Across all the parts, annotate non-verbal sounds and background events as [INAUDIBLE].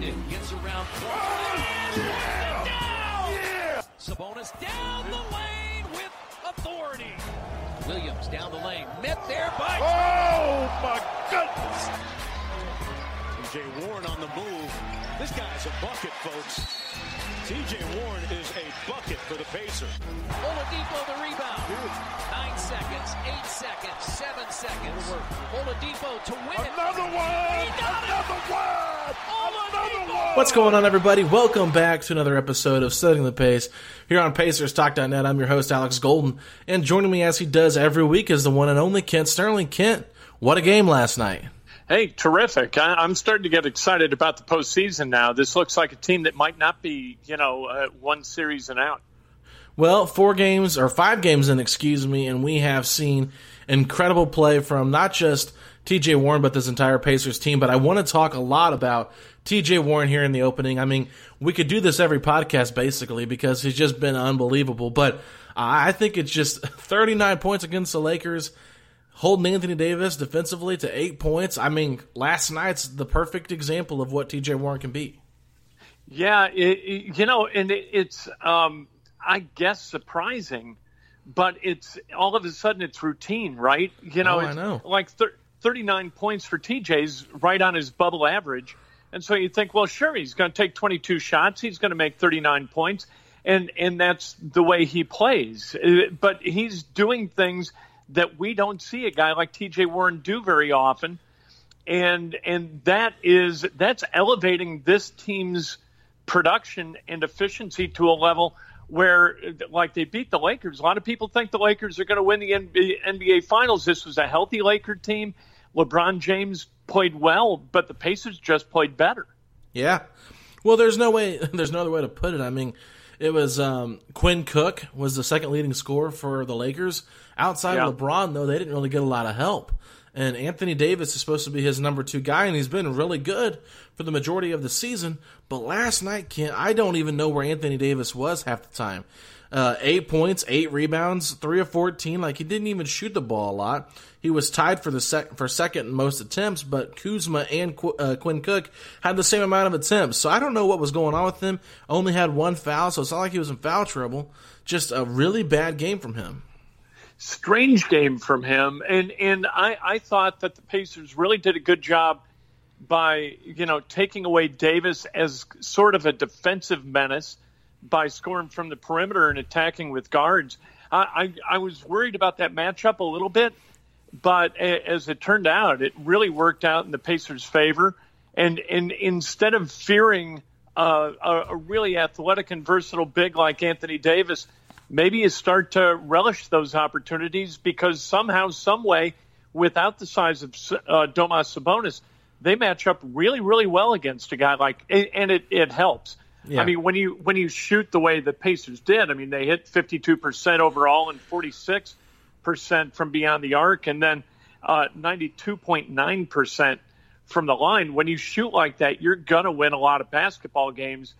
Brogdon gets around. yeah! Down! Yeah! Sabonis down the lane with authority. Williams down the lane, met there by Oh my goodness! Jay Warren on the move. This guy's a bucket, folks. TJ Warren is a bucket for the Pacers. Oladipo the rebound. Nine seconds, eight seconds, seven seconds. Oladipo to win it. Another one! He got it! Another one! Another one! What's going on, everybody? Welcome back to another episode of Setting the Pace here on PacersTalk.net. I'm your host, Alex Golden, and joining me as he does every week is the one and only Kent Sterling. Kent, what a game last night! Hey, terrific. I, I'm starting to get excited about the postseason now. This looks like a team that might not be, you know, uh, one series and out. Well, four games or five games in, excuse me, and we have seen incredible play from not just TJ Warren, but this entire Pacers team. But I want to talk a lot about TJ Warren here in the opening. I mean, we could do this every podcast basically because he's just been unbelievable. But I think it's just [LAUGHS] 39 points against the Lakers, holding Anthony Davis defensively to eight points. I mean, last night's the perfect example of what TJ Warren can be. Yeah, it, it- you know, and it, it's, um, I guess, surprising, but it's all of a sudden it's routine, right? You know, Oh, I know. like thir- 39 points for TJ's right on his bubble average. And so you think, well, sure, he's going to take 22 shots. He's going to make 39 points. And, and that's the way he plays. Uh, But he's doing things that we don't see a guy like TJ Warren do very often. And, and that is, that's elevating this team's production and efficiency to a level where, like, they beat the Lakers. A lot of people think the Lakers are going to win the NBA, Finals. This was a healthy Laker team. LeBron James played well, but the Pacers just played better. Yeah. Well, there's no way. [LAUGHS] There's no other way to put it. I mean, it was um, Quinn Cook was the second leading scorer for the Lakers. Outside Yeah. of LeBron, though, they didn't really get a lot of help. And Anthony Davis is supposed to be his number two guy, and he's been really good for the majority of the season. But last night, Kent, I don't even know where Anthony Davis was half the time. Uh, eight points, eight rebounds, three of fourteen. Like he didn't even shoot the ball a lot. He was tied for the sec- for second in most attempts, but Kuzma and Qu- uh, Quinn Cook had the same amount of attempts. So I don't know what was going on with him. Only had one foul, so it's not like he was in foul trouble. Just a really bad game from him. Strange game from him, and and I, I thought that the Pacers really did a good job by you know taking away Davis as sort of a defensive menace by scoring from the perimeter and attacking with guards. I I, I was worried about that matchup a little bit, but as it turned out, it really worked out in the Pacers' favor. And, and instead of fearing uh, a, a really athletic and versatile big like Anthony Davis, maybe you start to relish those opportunities because somehow, some way, without the size of uh, Domas Sabonis, they match up really, really well against a guy like, and it, it helps. Yeah. I mean, when you when you shoot the way the Pacers did, I mean, they hit 52% overall and 46 percent from beyond the arc, and then uh, 92.9 percent from the line. When you shoot like that, you're gonna win a lot of basketball games.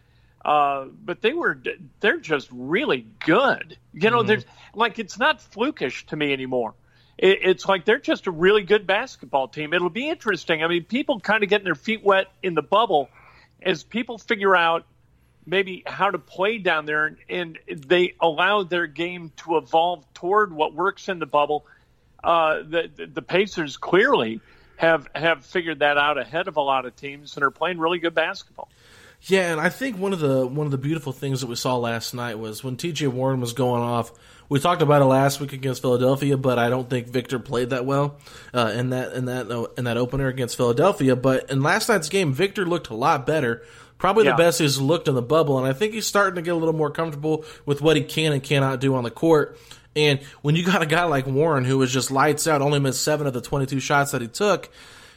Uh, but they were they're just really good. You know, mm-hmm. there's like it's not flukish to me anymore. It, it's like they're just a really good basketball team. It'll be interesting. I mean, people kind of getting their feet wet in the bubble as people figure out maybe how to play down there, and, and they allow their game to evolve toward what works in the bubble. Uh, the, the Pacers clearly have have figured that out ahead of a lot of teams and are playing really good basketball. Yeah, and I think one of the one of the beautiful things that we saw last night was when T.J. Warren was going off. We talked about it last week against Philadelphia, but I don't think Victor played that well uh, in that in that uh, in that opener against Philadelphia. But in last night's game, Victor looked a lot better. Probably yeah. the best he's looked in the bubble, and I think he's starting to get a little more comfortable with what he can and cannot do on the court. And when you got a guy like Warren who was just lights out, only missed seven of the 22 shots that he took,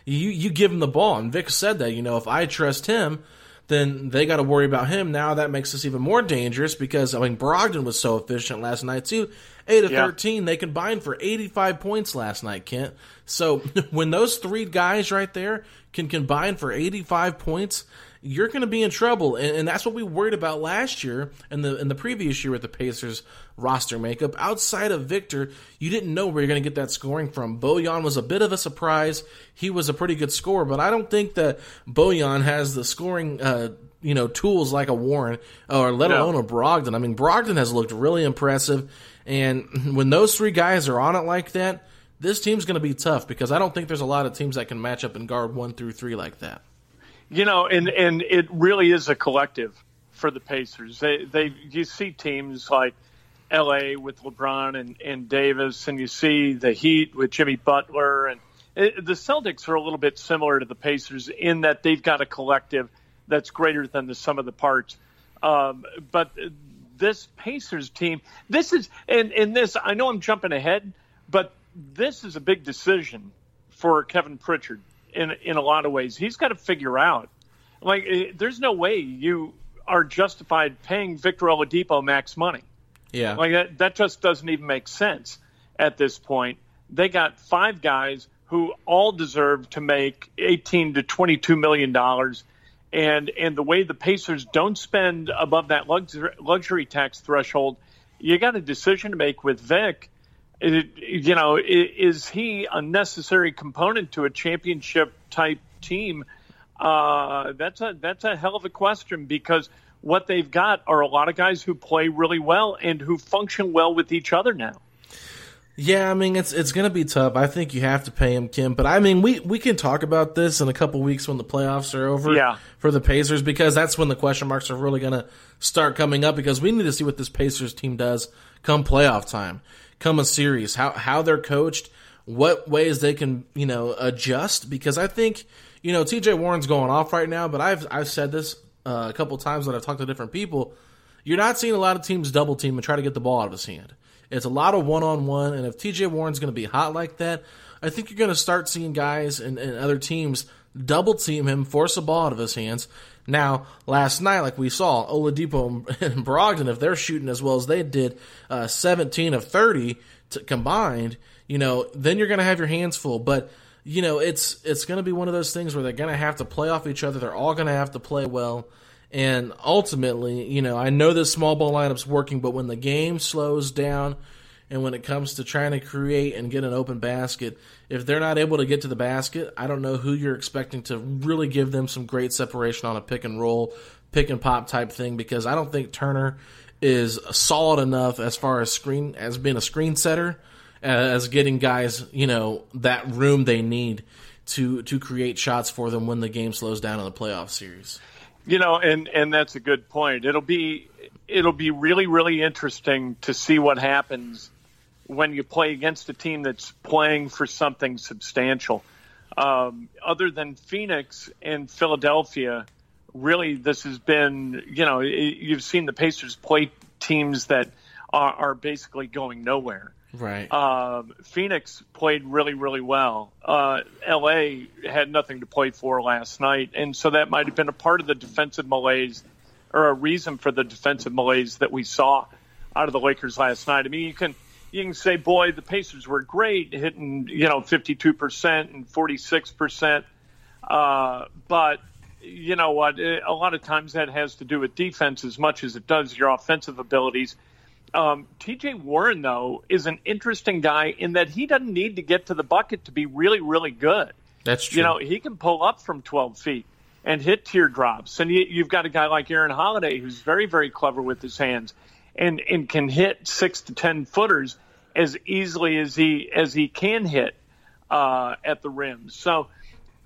you you give him the ball. And Vic said that, you know, if I trust him, then they got to worry about him. Now that makes us even more dangerous because I mean Brogdon was so efficient last night too. Eight of yeah. thirteen, they combined for eighty-five points last night, Kent. So [LAUGHS] when those three guys right there can combine for eighty-five points, you're going to be in trouble, and, and, that's what we worried about last year and the in the previous year with the Pacers roster makeup. Outside of Victor, you didn't know where you're going to get that scoring from. Bojan was a bit of a surprise. He was a pretty good scorer, but I don't think that Bojan has the scoring. Uh, you know, tools like a Warren or let alone a Brogdon. I mean, Brogdon has looked really impressive, and [LAUGHS] when those three guys are on it like that, this team's going to be tough because I don't think there's a lot of teams that can match up and guard one through three like that. You know, and and it really is a collective for the Pacers. They they you see teams like L.A. with LeBron and and Davis, and you see the Heat with Jimmy Butler, and it, the Celtics are a little bit similar to the Pacers in that they've got a collective that's greater than the sum of the parts. Um, but this Pacers team, this is and and this I know I'm jumping ahead, but this is a big decision for Kevin Pritchard in in a lot of ways. He's got to figure out like eh, there's no way you are justified paying Victor Oladipo max money. Yeah, like that that just doesn't even make sense at this point. They got five guys who all deserve to make 18 to 22 million dollars. And and the way the Pacers don't spend above that luxury, luxury tax threshold, you got a decision to make with Vic it, you know, is he a necessary component to a championship type team? Uh, that's a that's a hell of a question because what they've got are a lot of guys who play really well and who function well with each other now. Yeah, I mean it's it's going to be tough. I think you have to pay him, Kent. But I mean, we we can talk about this in a couple weeks when the playoffs are over. Yeah. for the Pacers because that's when the question marks are really going to start coming up because we need to see what this Pacers team does come playoff time come a series, how how they're coached, what ways they can you know adjust. Because I think you know T.J. Warren's going off right now, but I've I've said this uh, a couple times when I've talked to different people. You're not seeing a lot of teams double team and try to get the ball out of his hand. It's a lot of one on one, and if T.J. Warren's going to be hot like that, I think you're going to start seeing guys and, and other teams double team him, force the ball out of his hands. Now, last night, like we saw, Oladipo [LAUGHS] and Brogdon, if they're shooting as well as they did, uh, 17 of 30 to, combined, you know, then you're going to have your hands full. But you know, it's it's going to be one of those things where they're going to have to play off each other. They're all going to have to play well. And ultimately, you know, I know this small ball lineup's working, but when the game slows down, and when it comes to trying to create and get an open basket, if they're not able to get to the basket, I don't know who you're expecting to really give them some great separation on a pick and roll, pick and pop type thing because I don't think Turner is solid enough as far as screen as being a screen setter as getting guys, you know, that room they need to to create shots for them when the game slows down in the playoff series. You know, and and that's a good point. It'll be it'll be really really interesting to see what happens when you play against a team that's playing for something substantial. Um, other than Phoenix and Philadelphia, really, this has been, you know, you've seen the Pacers play teams that are, are basically going nowhere. Right. Uh, Phoenix played really, really well. Uh, LA had nothing to play for last night, and so that might have been a part of the defensive malaise, or a reason for the defensive malaise that we saw out of the Lakers last night. I mean, you can you can say, boy, the Pacers were great, hitting you know 52 percent and 46 percent, uh, but you know what? A lot of times that has to do with defense as much as it does your offensive abilities. Um, TJ Warren, though, is an interesting guy in that he doesn't need to get to the bucket to be really, really good. That's true. You know, he can pull up from 12 feet and hit teardrops. And you, you've got a guy like Aaron Holiday who's very, very clever with his hands and, and can hit six to 10 footers as easily as he, as he can hit uh, at the rim. So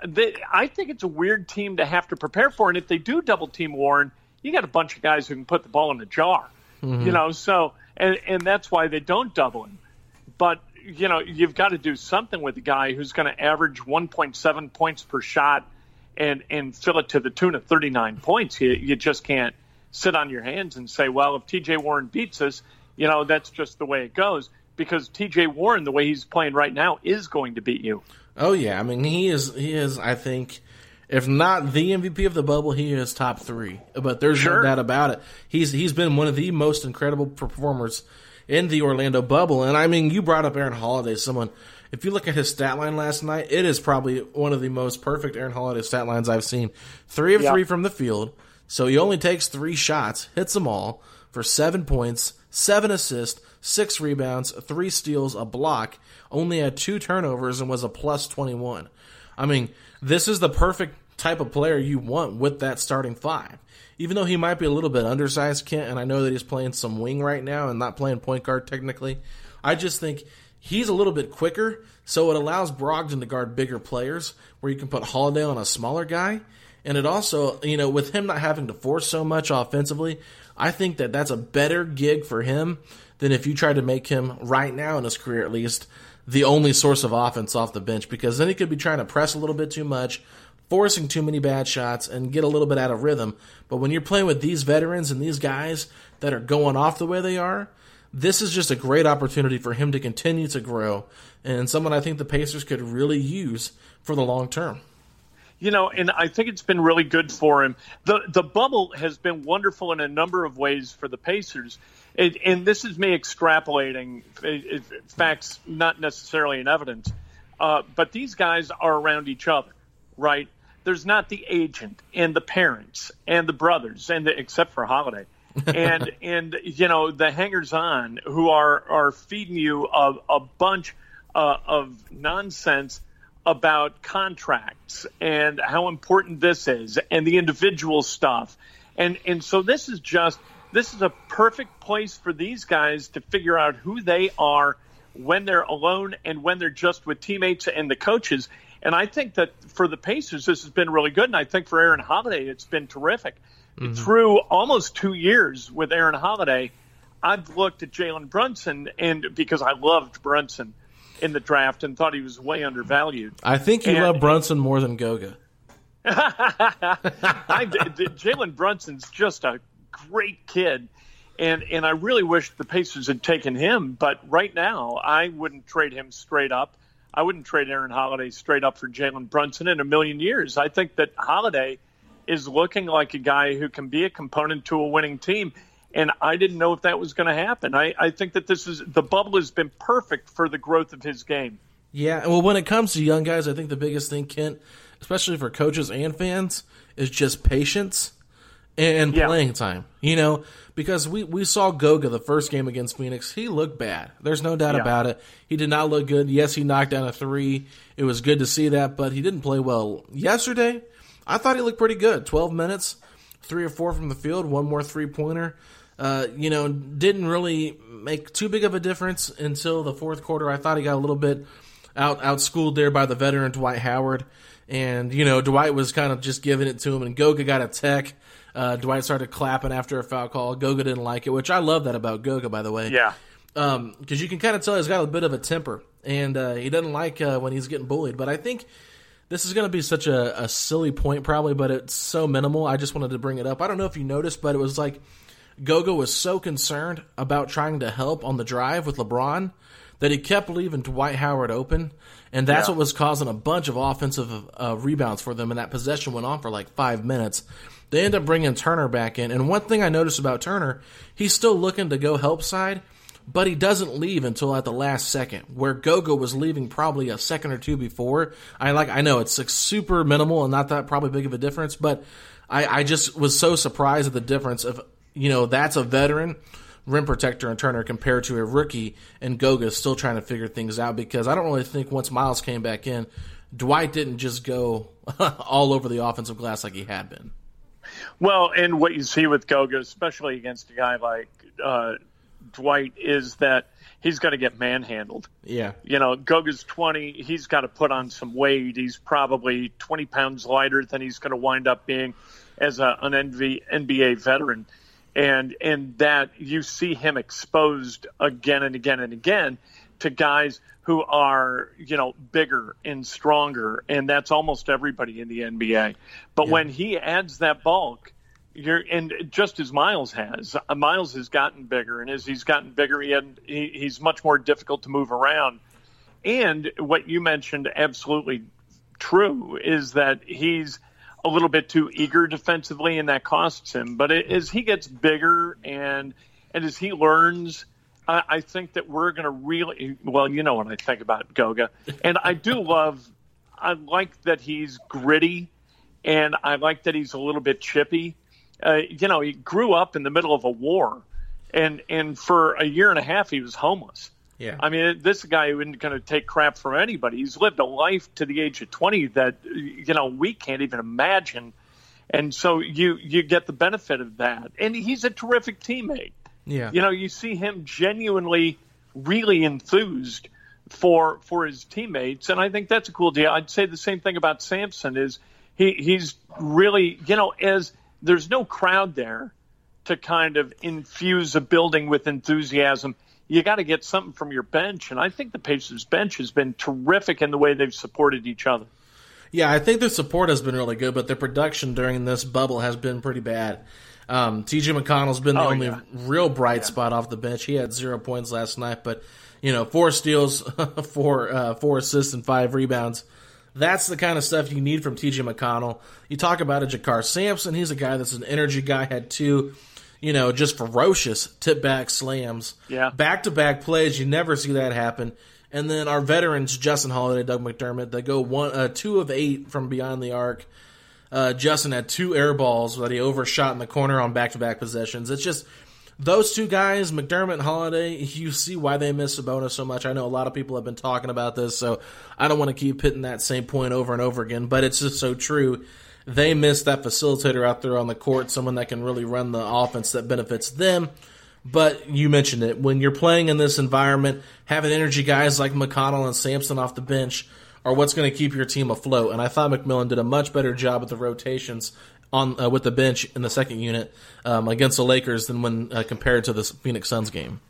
they, I think it's a weird team to have to prepare for. And if they do double team Warren, you got a bunch of guys who can put the ball in the jar. Mm-hmm. You know, so and and that's why they don't double him. But you know, you've got to do something with a guy who's going to average 1.7 points per shot and and fill it to the tune of 39 points. You you just can't sit on your hands and say, well, if T.J. Warren beats us, you know, that's just the way it goes. Because T.J. Warren, the way he's playing right now, is going to beat you. Oh yeah, I mean he is he is I think if not the MVP of the bubble, he is top three. But there's sure. no doubt about it. He's he's been one of the most incredible performers in the Orlando bubble. And I mean, you brought up Aaron Holiday, someone. If you look at his stat line last night, it is probably one of the most perfect Aaron Holiday stat lines I've seen. Three of yep. three from the field, so he only takes three shots, hits them all for seven points, seven assists, six rebounds, three steals, a block. Only had two turnovers and was a plus twenty one. I mean, this is the perfect type of player you want with that starting five. Even though he might be a little bit undersized, Kent, and I know that he's playing some wing right now and not playing point guard technically, I just think he's a little bit quicker, so it allows Brogdon to guard bigger players where you can put Holiday on a smaller guy. And it also, you know, with him not having to force so much offensively, I think that that's a better gig for him than if you tried to make him right now in his career at least the only source of offense off the bench because then he could be trying to press a little bit too much, forcing too many bad shots, and get a little bit out of rhythm. But when you're playing with these veterans and these guys that are going off the way they are, this is just a great opportunity for him to continue to grow and someone I think the Pacers could really use for the long term. You know, and I think it's been really good for him. The the bubble has been wonderful in a number of ways for the Pacers. It, and this is me extrapolating facts, not necessarily in evidence. Uh, but these guys are around each other, right? There's not the agent and the parents and the brothers, and the, except for Holiday, [LAUGHS] and and you know the hangers on who are are feeding you a, a bunch uh, of nonsense about contracts and how important this is and the individual stuff, and and so this is just this is a perfect place for these guys to figure out who they are when they're alone and when they're just with teammates and the coaches. And I think that for the Pacers, this has been really good. And I think for Aaron Holiday, it's been terrific. Mm-hmm. Through almost two years with Aaron Holiday, I've looked at Jalen Brunson and because I loved Brunson in the draft and thought he was way undervalued. I think you and, love Brunson more than Goga. [LAUGHS] Jalen Brunson's just a great kid and and I really wish the Pacers had taken him. But right now, I wouldn't trade him straight up. I wouldn't trade Aaron Holiday straight up for Jalen Brunson in a million years. I think that Holiday is looking like a guy who can be a component to a winning team. And I didn't know if that was going to happen. I, I think that this is the bubble has been perfect for the growth of his game. Yeah, well, when it comes to young guys, I think the biggest thing, Kent, especially for coaches and fans, is just patience and yeah. playing time. You know, because we, we saw Goga the first game against Phoenix. He looked bad. There's no doubt yeah. about it. He did not look good. Yes, he knocked down a three. It was good to see that, but he didn't play well yesterday. I thought he looked pretty good. 12 minutes, three or four from the field, one more three pointer. Uh, you know, didn't really make too big of a difference until the fourth quarter. I thought he got a little bit out outschooled there by the veteran Dwight Howard. And, you know, Dwight was kind of just giving it to him, and Goga got a tech. Uh, Dwight started clapping after a foul call. Goga didn't like it, which I love that about Goga, by the way. Yeah. because um, you can kind of tell he's got a bit of a temper, and uh, he doesn't like uh, when he's getting bullied. But I think this is going to be such a, a, silly point, probably, but it's so minimal. I just wanted to bring it up. I don't know if you noticed, but it was like Goga was so concerned about trying to help on the drive with LeBron that he kept leaving Dwight Howard open, and that's yeah. what was causing a bunch of offensive uh, rebounds for them. And that possession went on for like five minutes. They end up bringing Turner back in, and one thing I noticed about Turner, he's still looking to go help side but he doesn't leave until at the last second. Where Goga was leaving probably a second or two before. I like I know it's like super minimal and not that probably big of a difference, but I, I just was so surprised at the difference of you know that's a veteran rim protector and Turner compared to a rookie and Goga still trying to figure things out because I don't really think once Miles came back in, Dwight didn't just go [LAUGHS] all over the offensive glass like he had been. Well, and what you see with Goga, especially against a guy like uh, Dwight is that he's going to get manhandled. Yeah. You know, Goga's 20. He's got to put on some weight. He's probably 20 pounds lighter than he's going to wind up being as a, an NV, NBA veteran. And, and that you see him exposed again and again and again to guys who are, you know, bigger and stronger. And that's almost everybody in the NBA. But yeah. when he adds that bulk, you're and just as Miles has, uh, Miles has gotten bigger, and as he's gotten bigger, he, had, he he's much more difficult to move around. And what you mentioned, absolutely true, is that he's a little bit too eager defensively, and that costs him. But as he gets bigger and and as he learns, I, I think that we're going to really well. You know what I think about Goga, and I do [LAUGHS] love. I like that he's gritty, and I like that he's a little bit chippy uh, you know, he grew up in the middle of a war, and and for a year and a half he was homeless. Yeah, I mean, this guy isn't going to take crap from anybody. He's lived a life to the age of twenty that you know we can't even imagine, and so you you get the benefit of that. And he's a terrific teammate. Yeah, you know, you see him genuinely, really enthused for for his teammates, and I think that's a cool deal. I'd say the same thing about Sampson. Is he he's really you know as there's no crowd there to kind of infuse a building with enthusiasm. You got to get something from your bench, and I think the Pacers bench has been terrific in the way they've supported each other. Yeah, I think their support has been really good, but their production during this bubble has been pretty bad. Um, TJ McConnell's been the oh, only yeah. real bright yeah. spot off the bench. He had zero points last night, but you know, four steals, [LAUGHS] four uh, four assists, and five rebounds. That's the kind of stuff you need from TJ McConnell. You talk about a JaKarr Sampson. He's a guy that's an energy guy, had two, you know, just ferocious tip back slams. Yeah. Back to back plays. You never see that happen. And then our veterans, Justin Holiday, Doug McDermott, they go one, uh, two of eight from beyond the arc. Uh, Justin had two air balls that he overshot in the corner on back to back possessions. It's just those two guys, McDermott and Holiday, you see why they miss Sabonis so much. I know a lot of people have been talking about this, so I don't want to keep hitting that same point over and over again, but it's just so true. They miss that facilitator out there on the court, someone that can really run the offense that benefits them. But you mentioned it. When you're playing in this environment, having energy guys like McConnell and Sampson off the bench are what's going to keep your team afloat. And I thought McMillan did a much better job with the rotations on uh, with the bench in the second unit um, against the Lakers than when uh, compared to the Phoenix Suns game.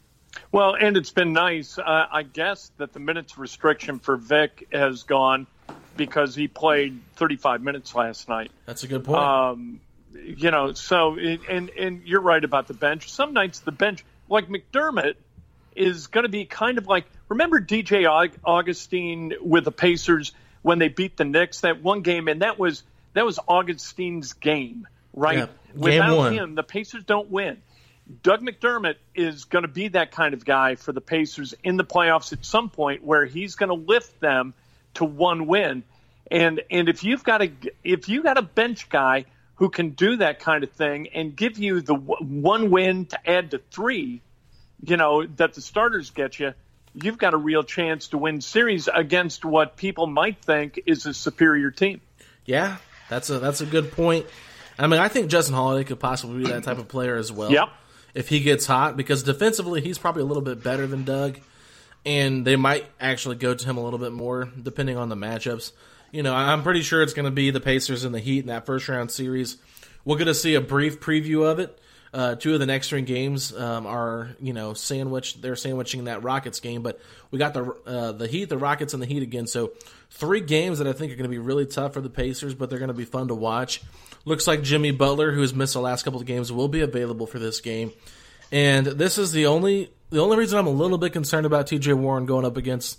Well, and it's been nice. Uh, I guess that the minutes restriction for Vic has gone because he played 35 minutes last night. That's a good point. Um, you know, so and and you're right about the bench. Some nights the bench, like McDermott, is going to be kind of like remember DJ Augustin with the Pacers when they beat the Knicks that one game, and that was that was Augustin's game, right? Yeah, Without him, the Pacers don't win. Doug McDermott is going to be that kind of guy for the Pacers in the playoffs at some point where he's going to lift them to one win. And and if you've got a if you got a bench guy who can do that kind of thing and give you the one win to add to three, you know that the starters get you, you've got a real chance to win series against what people might think is a superior team. Yeah, that's a that's a good point. I mean, I think Justin Holiday could possibly be that type of player as well. Yep. If he gets hot, because defensively he's probably a little bit better than Doug, and they might actually go to him a little bit more depending on the matchups. You know, I'm pretty sure it's going to be the Pacers and the Heat in that first round series. We're going to see a brief preview of it Uh, two of the next string games um, are you know sandwich. They're sandwiching that Rockets game, but we got the uh, the Heat, the Rockets, and the Heat again. So three games that I think are going to be really tough for the Pacers, but they're going to be fun to watch. Looks like Jimmy Butler, who has missed the last couple of games, will be available for this game. And this is the only the only reason I'm a little bit concerned about T.J. Warren going up against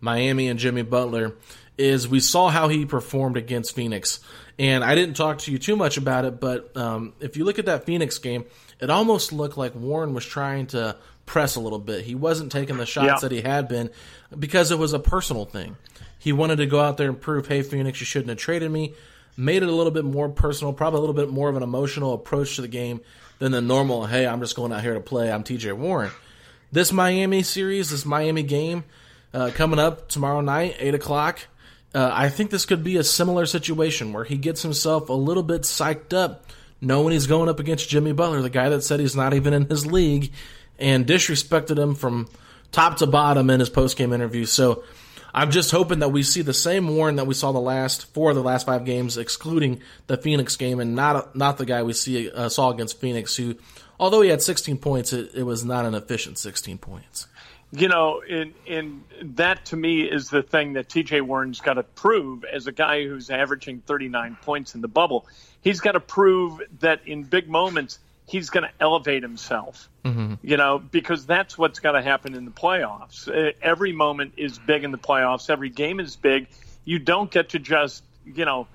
Miami and Jimmy Butler is we saw how he performed against Phoenix. And I didn't talk to you too much about it, but um, if you look at that Phoenix game, it almost looked like Warren was trying to press a little bit. He wasn't taking the shots Yeah. that he had been because it was a personal thing. He wanted to go out there and prove, hey, Phoenix, you shouldn't have traded me. Made it a little bit more personal, probably a little bit more of an emotional approach to the game than the normal, hey, I'm just going out here to play. I'm TJ Warren. This Miami series, this Miami game uh, coming up tomorrow night, 8 o'clock, uh, I think this could be a similar situation where he gets himself a little bit psyched up knowing he's going up against Jimmy Butler, the guy that said he's not even in his league and disrespected him from top to bottom in his post-game interview. So I'm just hoping that we see the same Warren that we saw the last four of the last five games, excluding the Phoenix game, and not not the guy we see uh, saw against Phoenix, who, although he had 16 points, it, it was not an efficient 16 points. You know, and and that to me is the thing that T.J. Warren's got to prove as a guy who's averaging 39 points in the bubble. He's got to prove that in big moments he's going to elevate himself. You know, because that's what's got to happen in the playoffs. Uh, Every moment is big in the playoffs. Every game is big. You don't get to just you know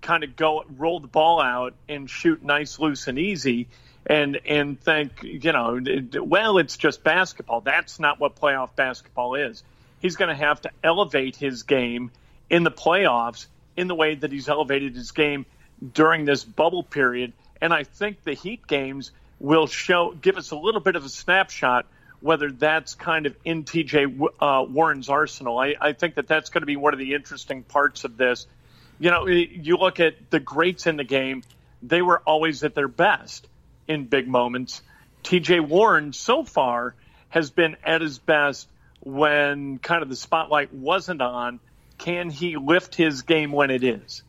kind of go roll the ball out and shoot nice, loose, and easy, and and think you know, well, it's just basketball. That's not what playoff basketball is. He's going to have to elevate his game in the playoffs in the way that he's elevated his game during this bubble period. And I think the Heat games will show give us a little bit of a snapshot whether that's kind of in TJ uh, Warren's arsenal. I, I think that that's going to be one of the interesting parts of this. You know, you look at the greats in the game; they were always at their best in big moments. TJ Warren so far has been at his best when kind of the spotlight wasn't on. Can he lift his game when it is?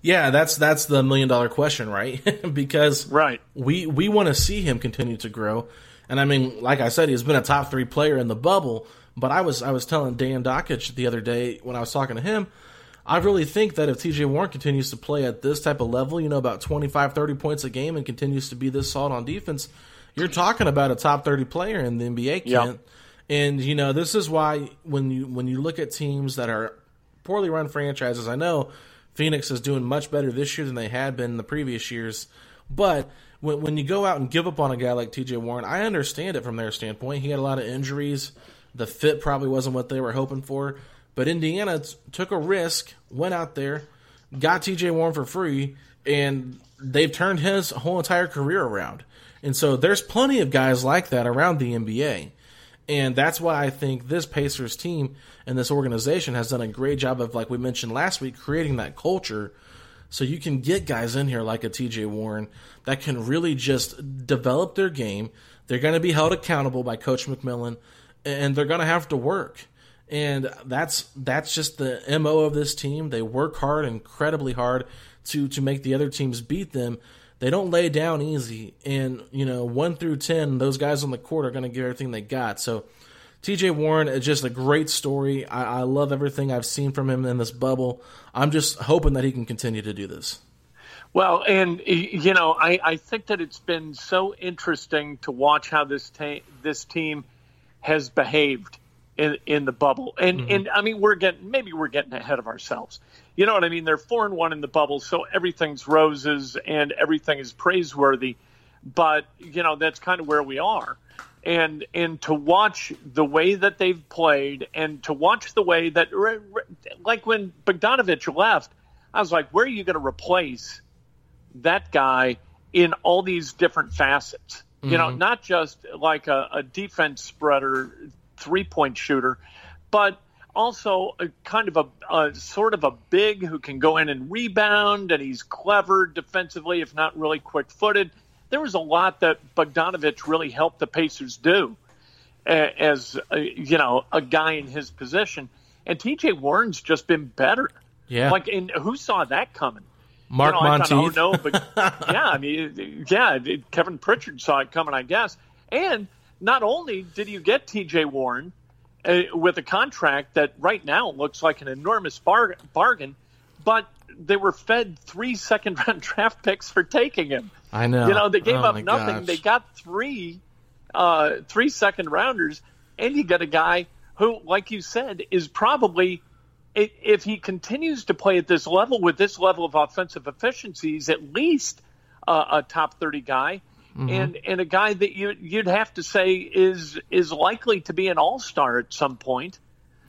Yeah, that's that's the million dollar question, right? [LAUGHS] because Right. we we want to see him continue to grow. And I mean, like I said, he's been a top three player in the bubble. But I was I was telling Dan Dakich the other day when I was talking to him, I really think that if TJ Warren continues to play at this type of level, you know, about 25, 30 points a game and continues to be this solid on defense, you're talking about a top 30 player in the NBA. Kent. And you know, this is why when you when you look at teams that are poorly run franchises, I know Phoenix is doing much better this year than they had been in the previous years. But when, when you go out and give up on a guy like TJ Warren, I understand it from their standpoint. He had a lot of injuries. The fit probably wasn't what they were hoping for. But Indiana t- took a risk, went out there, got TJ Warren for free, and they've turned his whole entire career around. And so there's plenty of guys like that around the NBA. And that's why I think this Pacers team and this organization has done a great job of, like we mentioned last week, creating that culture so you can get guys in here like a TJ Warren that can really just develop their game. They're going to be held accountable by Coach McMillan, and they're going to have to work. And that's that's just the mo of this team. They work hard, incredibly hard, to to make the other teams beat them. They don't lay down easy, and you know one through ten, those guys on the court are going to give everything they got. So TJ Warren is just a great story. I, I love everything I've seen from him in this bubble. I'm just hoping that he can continue to do this. Well, and you know, I, I think that it's been so interesting to watch how this ta- this team has behaved in in the bubble. And mm-hmm. and I mean, we're getting maybe we're getting ahead of ourselves. You know what I mean? They're four and one in the bubble, so everything's roses and everything is praiseworthy. But you know, that's kind of where we are. And and to watch the way that they've played, and to watch the way that, like when Bogdanovich left, I was like, where are you going to replace that guy in all these different facets. You know, mm-hmm. not just like a, a defense spreader, three point shooter, but also a kind of a, a sort of a big who can go in and rebound, and he's clever defensively, if not really quick footed. There was a lot that Bogdanovich really helped the Pacers do as uh, you know a guy in his position, and T.J. Warren's just been better. Yeah. Like, and who saw that coming? Mark you know, Montieth. thought, oh no, but [LAUGHS] yeah, I mean, yeah, Kevin Pritchard saw it coming, I guess. And not only did you get T.J. Warren uh, with a contract that right now looks like an enormous bar- bargain, but they were fed three second [LAUGHS] round draft picks for taking him. I know. You know, they gave Oh, up nothing. gosh. They got three, uh, three second rounders, and you got a guy who, like you said, is probably, if he continues to play at this level with this level of offensive efficiencies, at least uh, a top thirty guy, Mm-hmm. and and a guy that you you'd have to say is is likely to be an all star at some point.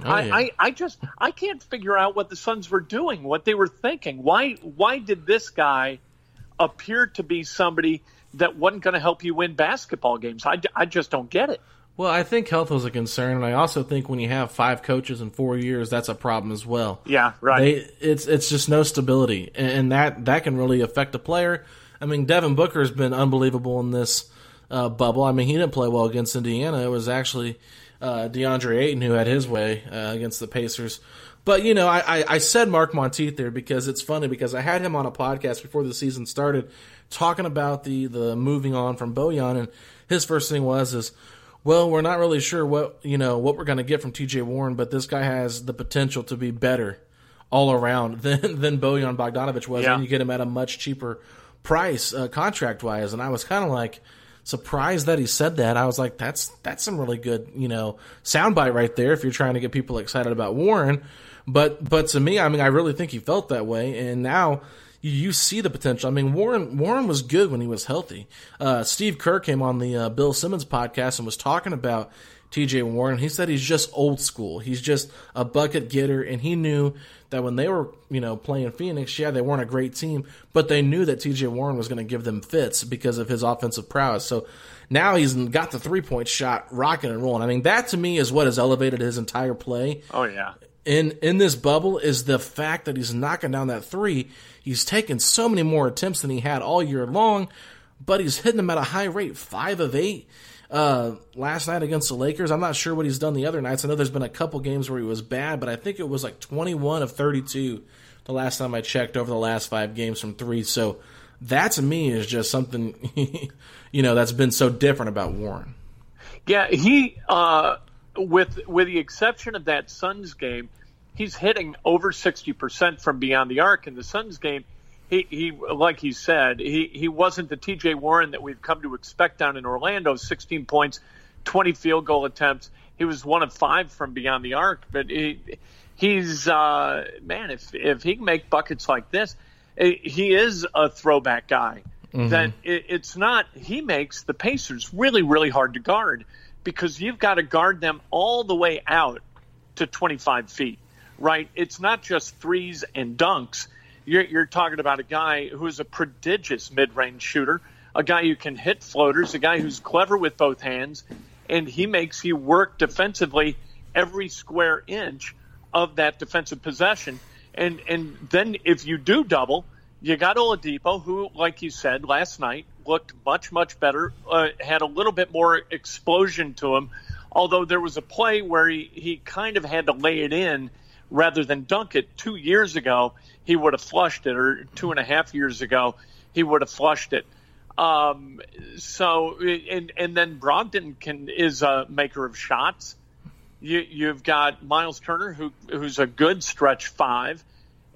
Oh, I, yeah. I, I just I can't figure out what the Suns were doing, what they were thinking. Why why did this guy appear to be somebody that wasn't going to help you win basketball games? I, I just don't get it. Well, I think health was a concern, and I also think when you have five coaches in four years, that's a problem as well. Yeah, right. They, it's it's just no stability, and, and that that can really affect a player. I mean, Devin Booker has been unbelievable in this uh, bubble. I mean, he didn't play well against Indiana. It was actually uh, DeAndre Ayton who had his way uh, against the Pacers. But you know, I, I, I said Mark Montieth there because it's funny because I had him on a podcast before the season started talking about the the moving on from Bojan, and his first thing was is well, we're not really sure what you know what we're going to get from T.J. Warren, but this guy has the potential to be better all around [LAUGHS] than than Bojan Bogdanovich was, Yeah. and you get him at a much cheaper price uh, contract wise. And I was kind of like surprised that he said that. I was like, that's that's some really good you know soundbite right there if you're trying to get people excited about Warren. But but to me, I mean, I really think he felt that way, and now you, see the potential. I mean, Warren Warren was good when he was healthy. Uh, Steve Kerr came on the uh, Bill Simmons podcast and was talking about T.J. Warren. He said he's just old school. He's just a bucket getter, and he knew that when they were you know playing Phoenix, yeah, they weren't a great team, but they knew that T.J. Warren was going to give them fits because of his offensive prowess. So. Now he's got the three point shot rocking and rolling. I mean, that to me is what has elevated his entire play oh yeah, in in this bubble is the fact that he's knocking down that three. He's taken so many more attempts than he had all year long, but he's hitting them at a high rate, five of eight. Uh, last night against the Lakers, I'm not sure what he's done the other nights. I know there's been a couple games where he was bad, but I think it was like 21 of 32 the last time I checked over the last five games from three. So that to me is just something, [LAUGHS] you know, that's been so different about Warren. yeah. He uh, with with the exception of that Suns game, he's hitting over sixty percent from beyond the arc. In the Suns game, he, he like he said, he, he wasn't the T.J. Warren that we've come to expect down in Orlando. Sixteen points, twenty field goal attempts. He was one of five from beyond the arc, but he, he's uh, man. If if he can make buckets like this, eh, he is a throwback guy. That it, it's not. He makes the Pacers really really hard to guard because you've got to guard them all the way out to 25 feet, right? It's not just threes and dunks. You're, you're talking about a guy who's a prodigious mid range shooter, a guy who can hit floaters, a guy who's clever with both hands, and he makes you work defensively every square inch of that defensive possession. And, and then if you do double, you got Oladipo, who, like you said last night, looked much, much better, uh, had a little bit more explosion to him. Although there was a play where he, he kind of had to lay it in rather than dunk it two years ago, he would have flushed it, or two and a half years ago, he would have flushed it. Um, so, and, and then Brogdon can, is a maker of shots. You, you've got Miles Turner, who, who's a good stretch five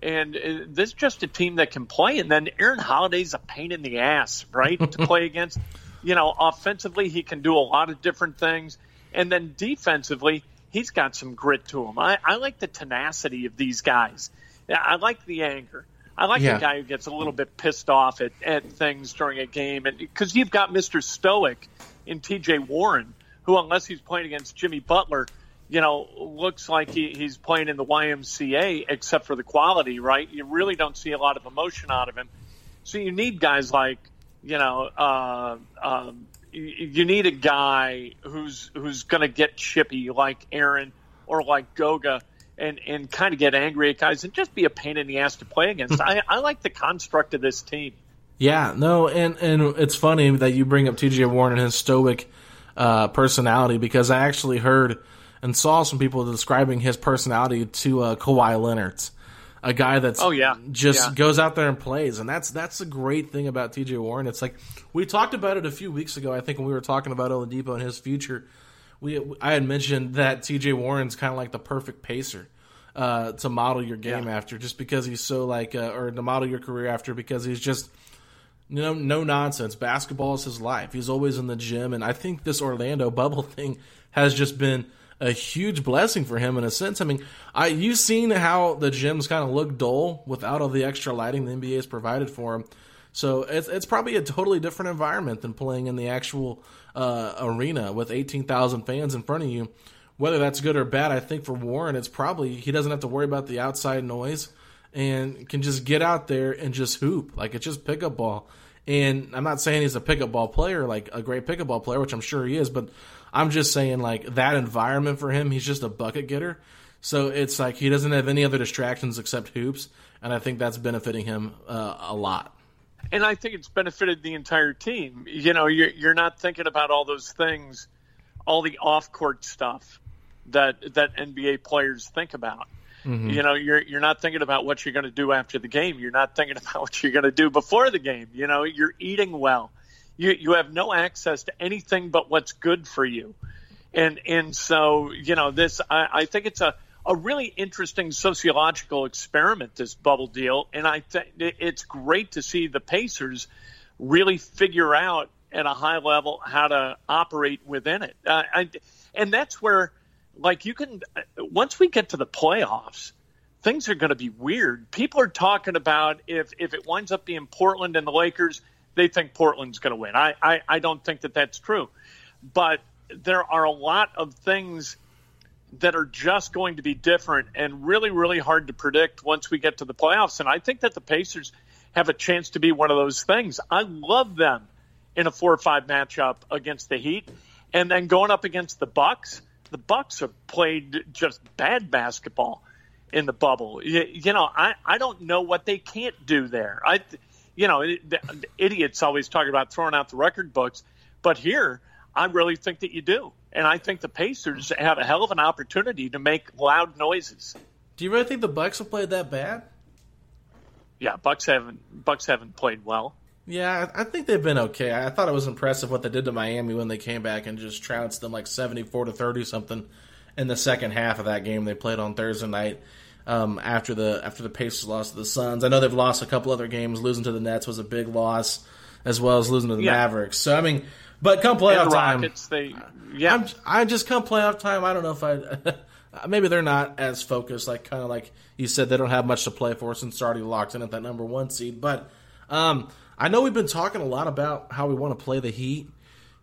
and uh, this is just a team that can play. And then Aaron Holiday's a pain in the ass, right, to [LAUGHS] play against. You know, offensively, he can do a lot of different things. And then defensively, he's got some grit to him. I, I like the tenacity of these guys. Yeah, I like the anger. I like Yeah. the guy who gets a little bit pissed off at, at things during a game. And because you've got Mr. Stoic in TJ Warren, who, unless he's playing against Jimmy Butler, you know, looks like he, he's playing in the YMCA, except for the quality, right? You really don't see a lot of emotion out of him. So you need guys like, you know, uh, um, you, you need a guy who's who's going to get chippy, like Aaron or like Goga, and and kind of get angry at guys and just be a pain in the ass to play against. [LAUGHS] I, I like the construct of this team. Yeah, no, and and it's funny that you bring up T.J. Warren and his stoic uh, personality because I actually heard and saw some people describing his personality to uh, Kawhi Leonard's. a guy that's oh yeah just yeah. goes out there and plays, and that's that's the great thing about T.J. Warren. It's like we talked about it a few weeks ago. I think when we were talking about Oladipo and his future, we I had mentioned that T.J. Warren's kind of like the perfect pacer. Uh, to model your game Yeah. after, just because he's so like, uh, or to model your career after, because he's just you know, no nonsense. Basketball is his life. He's always in the gym, and I think this Orlando bubble [LAUGHS] thing has just been a huge blessing for him in a sense. I mean, I you've seen how the gyms kind of look dull without all the extra lighting the NBA has provided for him. So it's it's probably a totally different environment than playing in the actual uh, arena with eighteen thousand fans in front of you. Whether that's good or bad, I think for Warren, it's probably he doesn't have to worry about the outside noise and can just get out there and just hoop. Like it's just pickup ball. And I'm not saying he's a pickup ball player, like a great pickup ball player, which I'm sure he is, but I'm just saying like that environment for him, he's just a bucket getter. So it's like he doesn't have any other distractions except hoops, and I think that's benefiting him uh, a lot. And I think it's benefited the entire team. You know, you're you're not thinking about all those things, all the off court stuff that that NBA players think about. Mm-hmm. You know, you're you're not thinking about what you're going to do after the game. You're not thinking [LAUGHS] about what you're going to do before the game. You know, you're eating well. You you have no access to anything but what's good for you. And and so, you know, this I, I think it's a a really interesting sociological experiment, this bubble deal, and I think it's great to see the Pacers really figure out at a high level how to operate within it. Uh, I, and that's where, like, you can once we get to the playoffs, things are going to be weird. People are talking about if if it winds up being Portland and the Lakers, they think Portland's going to win. I, I I don't think that that's true, but there are a lot of things that are just going to be different and really, really hard to predict once we get to the playoffs. And I think that the Pacers have a chance to be one of those things. I love them in a four or five matchup against the Heat, and then going up against the Bucks. The Bucks have played just bad basketball in the bubble. You, you know, I, I don't know what they can't do there. I, you know, the, the idiots always talk about throwing out the record books, but here I really think that you do. And I think the Pacers have a hell of an opportunity to make loud noises. Do you really think the Bucks have played that bad? Yeah, Bucks haven't Bucks haven't played well. Yeah, I think they've been okay. I thought it was impressive what they did to Miami when they came back and just trounced them like seventy-four to thirty something in the second half of that game they played on Thursday night. Um, after the after the Pacers lost to the Suns, I know they've lost a couple other games. Losing to the Nets was a big loss, as well as losing to the Yeah. Mavericks. So I mean, but come playoff the time, Rockets, they yeah. I'm, I just come playoff time. I don't know if I. [LAUGHS] maybe they're not as focused. Like kind of like you said, they don't have much to play for since they're already locked in at that number one seed. But um, I know we've been talking a lot about how we want to play the Heat,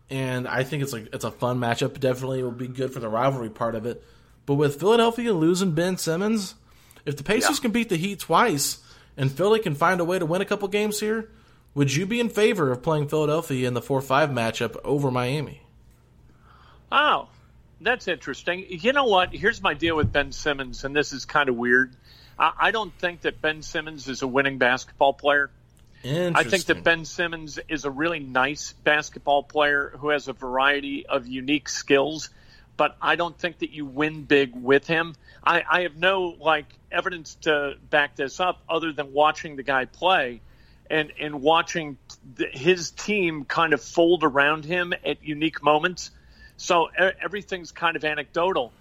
and I think it's like it's a fun matchup. Definitely, it will be good for the rivalry part of it. But with Philadelphia losing Ben Simmons, if the Pacers Yeah. can beat the Heat twice and Philly can find a way to win a couple games here, would you be in favor of playing Philadelphia in the four five matchup over Miami? Oh, that's interesting. You know what? Here's my deal with Ben Simmons, and this is kind of weird. I, I don't think that Ben Simmons is a winning basketball player. I think that Ben Simmons is a really nice basketball player who has a variety of unique skills, but I don't think that you win big with him. I, I have no like evidence to back this up other than watching the guy play and and watching his team kind of fold around him at unique moments. So everything's kind of anecdotal.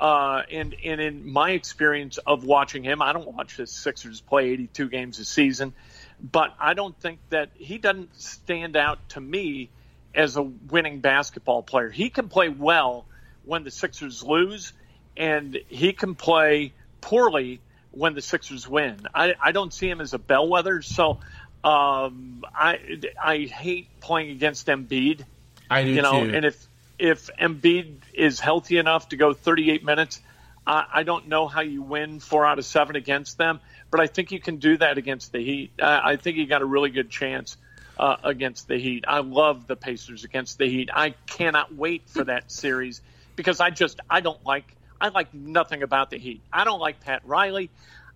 Uh, and and in my experience of watching him, I don't watch the Sixers play 82 games a season, but I don't think that he doesn't stand out to me as a winning basketball player. He can play well when the Sixers lose, and he can play poorly when the Sixers win. I, I don't see him as a bellwether, so um, I I hate playing against Embiid I do you know, too. and if if Embiid is healthy enough to go 38 minutes, I, I don't know how you win four out of seven against them, but I think you can do that against the Heat. I, I think you got a really good chance uh, against the Heat. I love the Pacers against the Heat. I cannot wait for that series because I just I don't like I like nothing about the Heat. I don't like Pat Riley.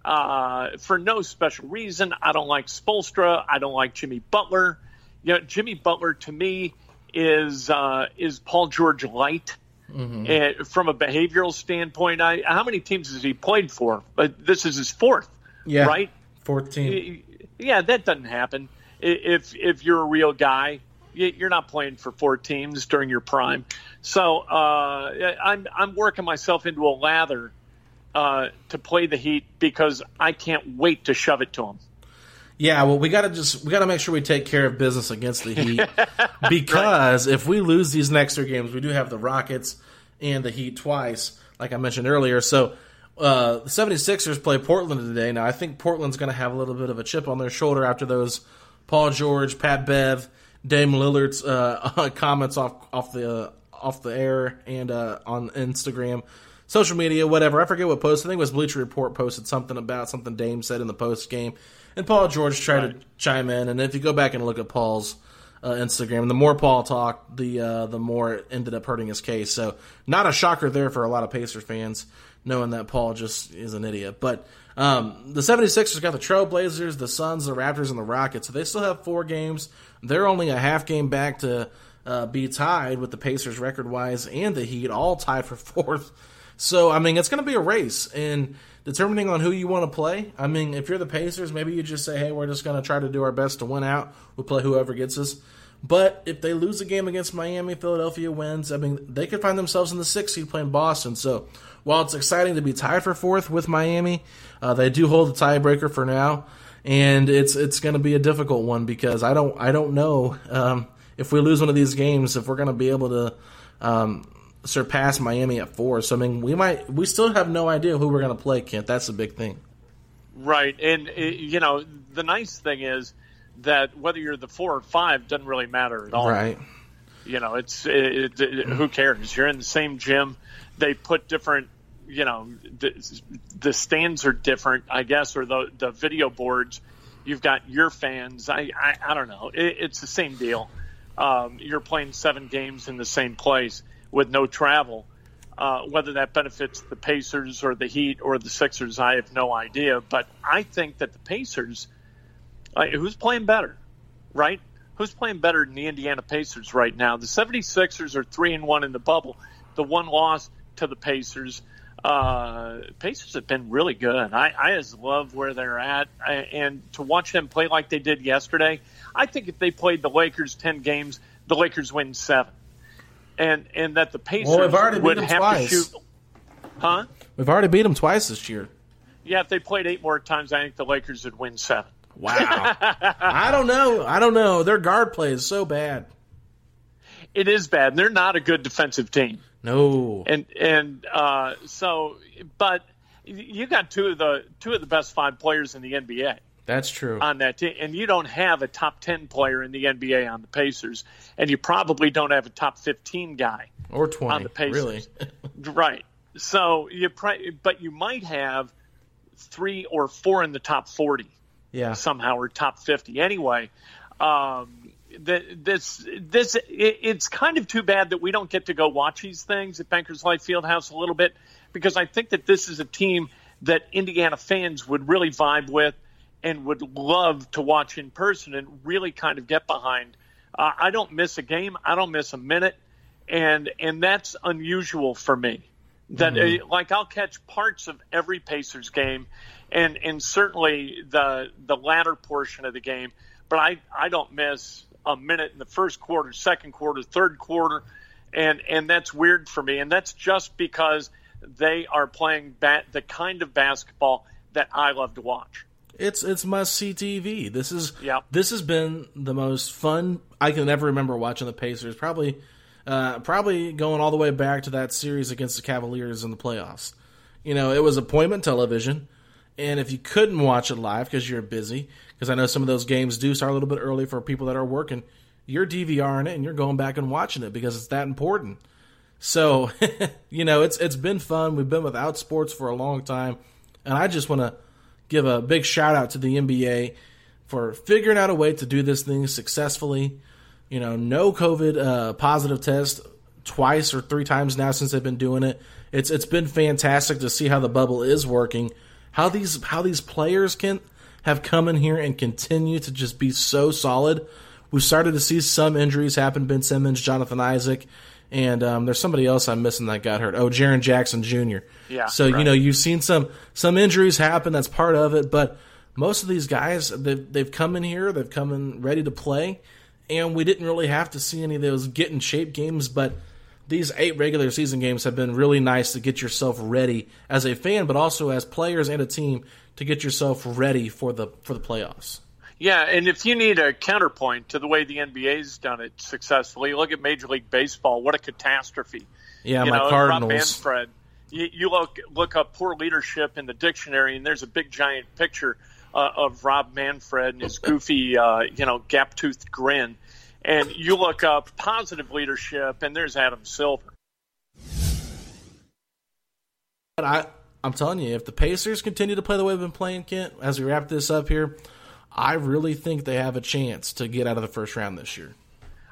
Uh, for no special reason, I don't like Spoelstra. I don't like Jimmy Butler. You know, Jimmy Butler to me is uh, is Paul George light. And from a behavioral standpoint, I, how many teams has he played for? But this is his fourth. Yeah, right? Fourteen. Yeah, that doesn't happen. If if you're a real guy, you're not playing for four teams during your prime. So uh, I'm I'm working myself into a lather uh, to play the Heat because I can't wait to shove it to them. Yeah, well, we got to just we got to make sure we take care of business against the Heat [LAUGHS] because right. if we lose these next three games, we do have the Rockets and the Heat twice, like I mentioned earlier. So uh, the 76ers play Portland today. Now I think Portland's going to have a little bit of a chip on their shoulder after those Paul George, Pat Bev, Dame Lillard's uh, [LAUGHS] comments off off the uh, off the air and uh, on Instagram, social media, whatever. I forget what post. I think it was Bleacher Report posted something about something Dame said in the post game, and Paul George tried right. to chime in. And if you go back and look at Paul's uh, Instagram, the more Paul talked, the uh, the more it ended up hurting his case. So not a shocker there for a lot of Pacers fans, knowing that Paul just is an idiot. But um, the 76ers got the Trailblazers, the Suns, the Raptors, and the Rockets. So they still have four games. They're only a half game back to uh, be tied with the Pacers record wise and the Heat, all tied for fourth. So, I mean, it's going to be a race. And determining on who you want to play, I mean, if you're the Pacers, maybe you just say, hey, we're just going to try to do our best to win out. We'll play whoever gets us. But if they lose a game against Miami, Philadelphia wins, I mean, they could find themselves in the sixth seed playing Boston. So while it's exciting to be tied for fourth with Miami, uh, they do hold the tiebreaker for now, and it's it's going to be a difficult one because I don't I don't know um, if we lose one of these games if we're going to be able to um, surpass Miami at four. So I mean, we might we still have no idea who we're going to play. Kent, that's a big thing. Right, and you know the nice thing is that whether you're the four or five doesn't really matter at all. Right. You know, it's it, it, who cares? You're in the same gym. They put different, you know, the, the stands are different, I guess, or the the video boards. You've got your fans. I I, I don't know. It, it's the same deal. Um, you're playing seven games in the same place with no travel. Uh, whether that benefits the Pacers or the Heat or the Sixers, I have no idea. But I think that the Pacers who's playing better, right? Who's playing better than the Indiana Pacers right now? The 76ers are 3 and 1 in the bubble. The one loss to the Pacers. Uh, Pacers have been really good. I, I just love where they're at. I, and to watch them play like they did yesterday, I think if they played the Lakers 10 games, the Lakers win seven. And and that the Pacers well, would have twice. to shoot. Huh? We've already beat them twice this year. Yeah, if they played eight more times, I think the Lakers would win seven. Wow. I don't know. I don't know. Their guard play is so bad. It is bad. They're not a good defensive team. No. And and uh, so, but you got two of the two of the best five players in the NBA. That's true. On that team, and you don't have a top ten player in the NBA on the Pacers, and you probably don't have a top fifteen guy or twenty on the Pacers. Really, [LAUGHS] right? So you, but you might have three or four in the top forty yeah. somehow or top 50 anyway um, this this it, it's kind of too bad that we don't get to go watch these things at Bankers Life Fieldhouse a little bit because I think that this is a team that Indiana fans would really vibe with and would love to watch in person and really kind of get behind. Uh, I don't miss a game. I don't miss a minute, and and that's unusual for me. That mm-hmm. uh, like I'll catch parts of every Pacers game, and and certainly the the latter portion of the game. But I I don't miss a minute in the first quarter, second quarter, third quarter, and and that's weird for me. And that's just because they are playing bat, the kind of basketball that I love to watch. It's it's must see TV. This is yep. this has been the most fun I can ever remember watching the Pacers. Probably uh, probably going all the way back to that series against the Cavaliers in the playoffs. You know, it was appointment television. And if you couldn't watch it live because you're busy, because I know some of those games do start a little bit early for people that are working, you're DVRing it and you're going back and watching it because it's that important. So, [LAUGHS] you know, it's it's been fun. We've been without sports for a long time, and I just want to give a big shout out to the NBA for figuring out a way to do this thing successfully. You know, no COVID uh, positive test twice or three times now since they've been doing it. It's it's been fantastic to see how the bubble is working how these how these players can have come in here and continue to just be so solid. We've started to see some injuries happen. Ben Simmons, Jonathan Isaac, and um, there's somebody else I'm missing that got hurt. Oh, Jaren Jackson Jr. Yeah, So you know you've seen some some injuries happen. That's part of it, but most of these guys they've they've come in here, they've come in ready to play, and we didn't really have to see any of those get in shape games, but. These eight regular season games have been really nice to get yourself ready as a fan, but also as players and a team to get yourself ready for the for the playoffs. Yeah, and if you need a counterpoint to the way the NBA's done it successfully, look at Major League Baseball. What a catastrophe! Yeah, you my know, Cardinals. Rob Manfred. You, you look look up poor leadership in the dictionary, and there's a big giant picture uh, of Rob Manfred and his goofy, uh, you know, gap toothed grin. And you look up positive leadership, and there's Adam Silver. But I, I'm telling you, if the Pacers continue to play the way they've been playing, Kent, as we wrap this up here, I really think they have a chance to get out of the first round this year.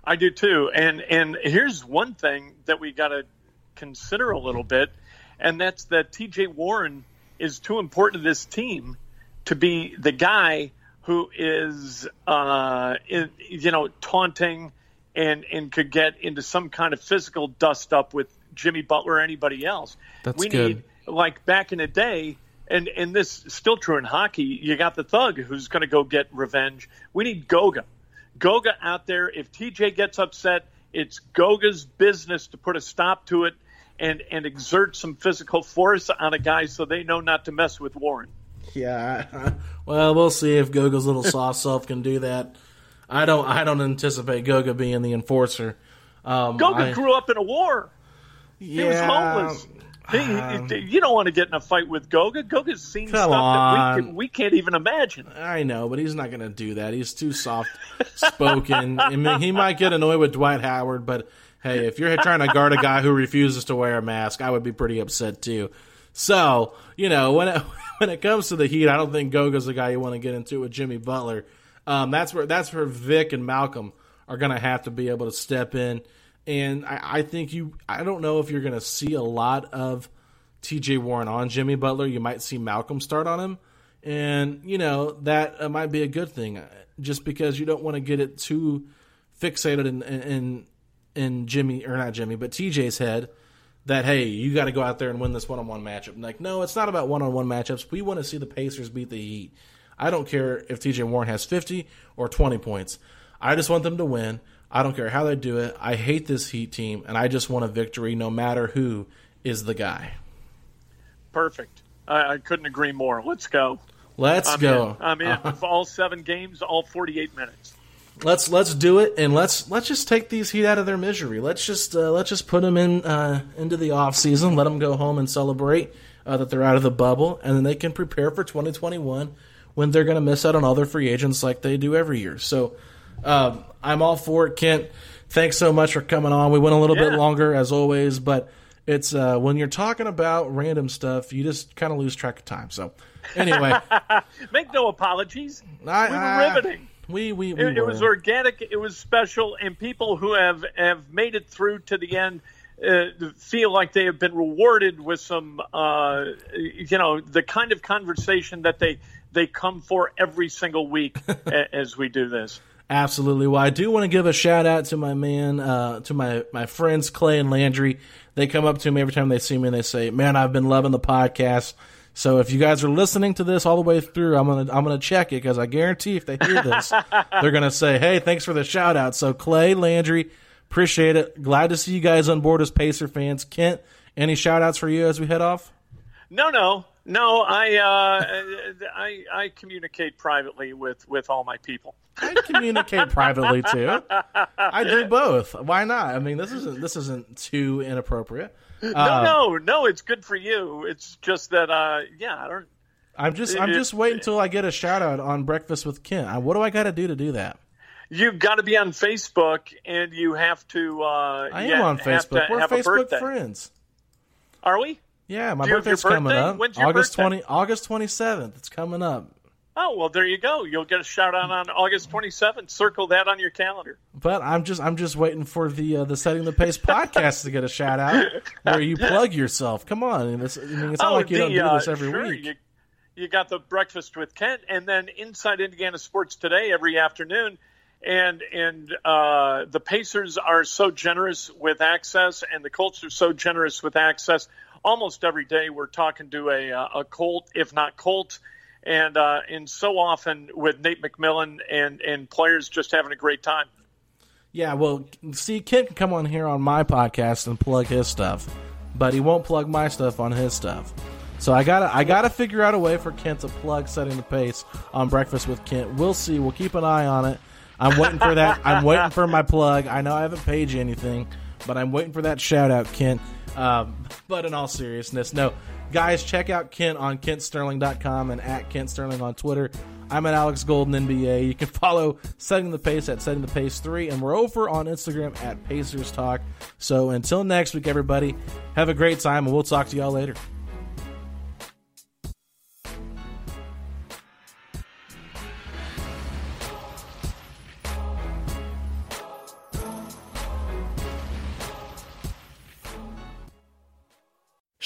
I do too. And and here's one thing that we got to consider a little bit, and that's that T.J. Warren is too important to this team to be the guy who is, uh, in, you know, taunting and and could get into some kind of physical dust up with Jimmy Butler or anybody else. That's we good. need like back in the day. And, and this is still true in hockey. You got the thug who's going to go get revenge. We need Goga. Goga out there. If TJ gets upset, it's Goga's business to put a stop to it and and exert some physical force on a guy so they know not to mess with Warren. Yeah. [LAUGHS] Well, we'll see if Goga's little soft [LAUGHS] self can do that. I don't. I don't anticipate Goga being the enforcer. Um, Goga I- grew up in a war. He was homeless. He- you don't want to get in a fight with Goga. Goga's seen stuff that on. we, can, we can't even imagine. I know, but he's not going to do that. He's too soft spoken. [LAUGHS] I mean, he might get annoyed with Dwight Howard, but hey, if you're trying to guard a guy who refuses to wear a mask, I would be pretty upset too. So, you know, when it, [LAUGHS] when it comes to the Heat, I don't think Goga's the guy you want to get into with Jimmy Butler. Um, that's where that's where Vic and Malcolm are going to have to be able to step in. And I, I think you, I don't know if you're going to see a lot of TJ Warren on Jimmy Butler. You might see Malcolm start on him. And, you know, that uh, might be a good thing uh, just because you don't want to get it too fixated in, in, in Jimmy, or not Jimmy, but TJ's head that, hey, you got to go out there and win this one on one matchup. Like, no, it's not about one on one matchups. We want to see the Pacers beat the Heat. I don't care if TJ Warren has 50 or 20 points. I just want them to win. I don't care how they do it. I hate this Heat team, and I just want a victory no matter who is the guy. Perfect. I, I couldn't agree more. Let's go. Let's I'm go. in. I'm in. all seven games, all 48 minutes. let's let's do it and let's let's just take these heat out of their misery let's just uh, let's just put them in uh, into the off season let them go home and celebrate uh, that they're out of the bubble and then they can prepare for 2021 when they're going to miss out on all their free agents like they do every year so um, i'm all for it kent thanks so much for coming on we went a little bit longer as always but it's uh, when you're talking about random stuff you just kind of lose track of time so anyway [LAUGHS] Make no apologies. I, We were I- riveting. we we, we It, it was organic. It was special, and people who have have made it through to the end uh, feel like they have been rewarded with some, uh, you know, the kind of conversation that they they come for every single week [LAUGHS] as we do this. Absolutely. Well, I do want to give a shout out to my man, uh, to my, my friends Clay and Landry. They come up to me every time they see me and they say, "Man, I've been loving the podcast." So if you guys are listening to this all the way through, I'm gonna I'm gonna check it because I guarantee if they hear this, [LAUGHS] they're gonna say, "Hey, thanks for the shout out." So Clay, Landry, appreciate it. Glad to see you guys on board as Pacer fans. Kent, any shout outs for you as we head off? No, no, no. I uh, [LAUGHS] I I communicate privately with with all my people. I communicate privately too. I do both. Why not? I mean, this isn't this isn't too inappropriate. No, Uh, no, no. It's good for you. It's just that, uh, yeah, I don't. I'm just I'm just waiting until I get a shout out on Breakfast with Kent. Uh, What do I got to do to do that? You've got to be on Facebook, and you have to. Uh, I am yeah, on Facebook. We're Facebook friends. Are we? Yeah, my Do you have your birthday's coming up. August birthday? twenty August twenty seventh. It's coming up. Oh well, there you go. You'll get a shout out on August 27th. Circle that on your calendar. But I'm just I'm just waiting for the uh, the Setting the Pace podcast to get a shout out where you plug yourself. Come on, it's, I mean, it's not oh, like you the, don't do uh, this every sure, week. You, you got the breakfast with Kent, and then Inside Indiana Sports Today every afternoon. and and uh, the Pacers are so generous with access, and the Colts are so generous with access. Almost every day, we're talking to a a Colt, if not Colt, and uh, and so often with Nate McMillan and and players just having a great time. Yeah, well, see, Kent can come on here on my podcast and plug his stuff, but he won't plug my stuff on his stuff. So I gotta I gotta figure out a way for Kent to plug setting the pace on Breakfast with Kent. We'll see. We'll keep an eye on it. I'm waiting for that. [LAUGHS] I'm waiting for my plug. I know I haven't paid you anything, but I'm waiting for that shout out, Kent. Um, but in all seriousness, no, guys, check out Kent on KentSterling.com and at Kent Sterling on Twitter. I'm at Alex Golden NBA. You can follow Setting the Pace at Setting the Pace 3, and we're over on Instagram at Pacers Talk. So until next week, everybody, have a great time, and we'll talk to y'all later.